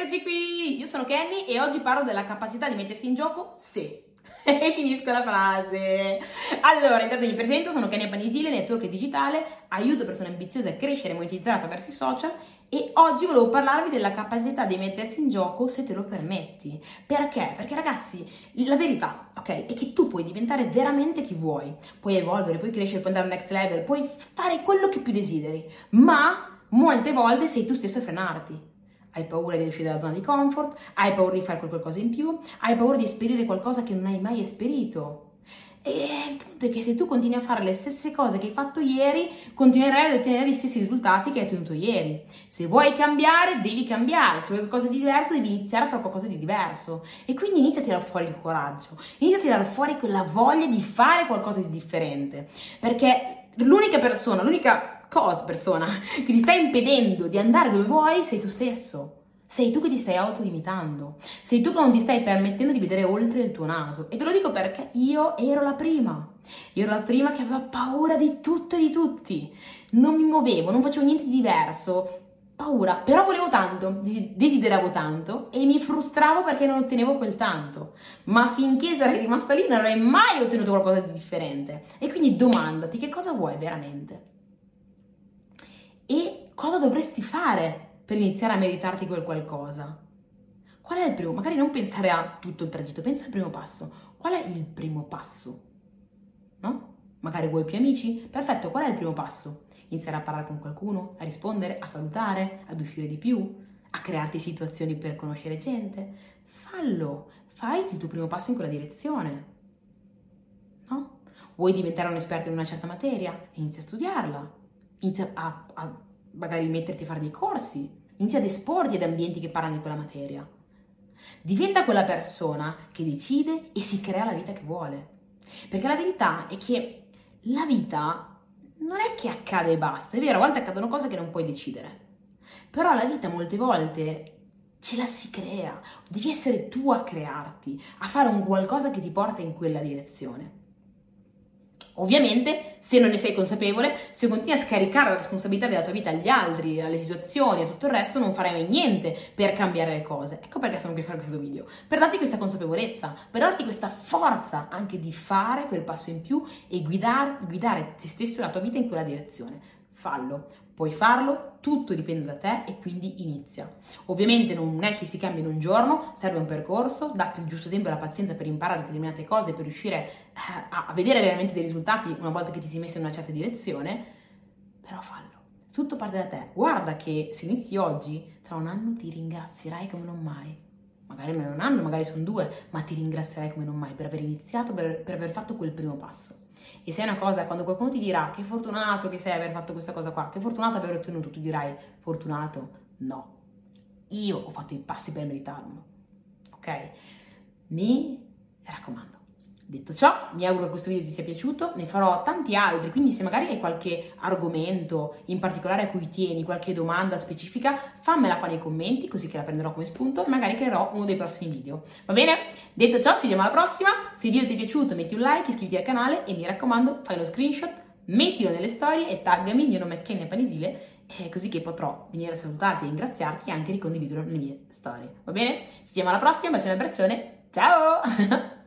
Eccoci qui, io sono Kenny e oggi parlo della capacità di mettersi in gioco se. E finisco la frase. Allora, intanto mi presento, sono Kenny Panisile, network digitale, aiuto persone ambiziose a crescere e monetizzare attraverso i social e oggi volevo parlarvi della capacità di mettersi in gioco se te lo permetti. Perché? Perché ragazzi, la verità, ok, è che tu puoi diventare veramente chi vuoi, puoi evolvere, puoi crescere, puoi andare al next level, puoi fare quello che più desideri, ma molte volte sei tu stesso a frenarti hai paura di uscire dalla zona di comfort, hai paura di fare qualcosa in più, hai paura di esperire qualcosa che non hai mai esperito. E il punto è che se tu continui a fare le stesse cose che hai fatto ieri, continuerai ad ottenere gli stessi risultati che hai ottenuto ieri. Se vuoi cambiare, devi cambiare. Se vuoi qualcosa di diverso, devi iniziare a fare qualcosa di diverso. E quindi inizia a tirare fuori il coraggio, inizia a tirare fuori quella voglia di fare qualcosa di differente. Perché l'unica persona, l'unica cosa, persona, che ti sta impedendo di andare dove vuoi, sei tu stesso. Sei tu che ti stai autolimitando. Sei tu che non ti stai permettendo di vedere oltre il tuo naso. E ve lo dico perché io ero la prima. Io ero la prima che aveva paura di tutto e di tutti. Non mi muovevo, non facevo niente di diverso. Paura, però volevo tanto, desideravo tanto e mi frustravo perché non ottenevo quel tanto. Ma finché sarei rimasta lì non avrei mai ottenuto qualcosa di differente. E quindi domandati che cosa vuoi veramente cosa dovresti fare per iniziare a meritarti quel qualcosa. Qual è il primo? Magari non pensare a tutto il tragitto, pensa al primo passo. Qual è il primo passo? No? Magari vuoi più amici? Perfetto, qual è il primo passo? Iniziare a parlare con qualcuno, a rispondere, a salutare, ad uscire di più, a crearti situazioni per conoscere gente. Fallo, fai il tuo primo passo in quella direzione. No? Vuoi diventare un esperto in una certa materia? Inizia a studiarla inizia a, a magari metterti a fare dei corsi, inizia ad esporti ad ambienti che parlano di quella materia. Diventa quella persona che decide e si crea la vita che vuole. Perché la verità è che la vita non è che accade e basta, è vero, a volte accadono cose che non puoi decidere. Però la vita molte volte ce la si crea, devi essere tu a crearti, a fare un qualcosa che ti porta in quella direzione. Ovviamente, se non ne sei consapevole, se continui a scaricare la responsabilità della tua vita agli altri, alle situazioni e tutto il resto, non farai mai niente per cambiare le cose. Ecco perché sono qui a fare questo video, per darti questa consapevolezza, per darti questa forza anche di fare quel passo in più e guidare, guidare te stesso e la tua vita in quella direzione. Fallo. Puoi farlo, tutto dipende da te e quindi inizia. Ovviamente non è che si cambia in un giorno, serve un percorso, datti il giusto tempo e la pazienza per imparare determinate cose, per riuscire eh, a vedere realmente dei risultati una volta che ti sei messo in una certa direzione, però fallo. Tutto parte da te. Guarda che se inizi oggi, tra un anno ti ringrazierai come non mai. Magari non è un anno, magari sono due, ma ti ringrazierai come non mai per aver iniziato, per, per aver fatto quel primo passo. E se è una cosa, quando qualcuno ti dirà che fortunato che sei aver fatto questa cosa qua, che fortunato aver ottenuto, tu dirai fortunato? No. Io ho fatto i passi per meritarlo. Ok? Mi raccomando Detto ciò, mi auguro che questo video ti sia piaciuto, ne farò tanti altri, quindi se magari hai qualche argomento in particolare a cui tieni, qualche domanda specifica, fammela qua nei commenti, così che la prenderò come spunto e magari creerò uno dei prossimi video. Va bene? Detto ciò, ci vediamo alla prossima, se il video ti è piaciuto metti un like, iscriviti al canale e mi raccomando fai lo screenshot, mettilo nelle storie e taggami, il mio nome è Kenya Panisile, eh, così che potrò venire a salutarti e ringraziarti e anche ricondividerlo nelle mie storie. Va bene? Ci vediamo alla prossima, bacione e abbraccione, ciao!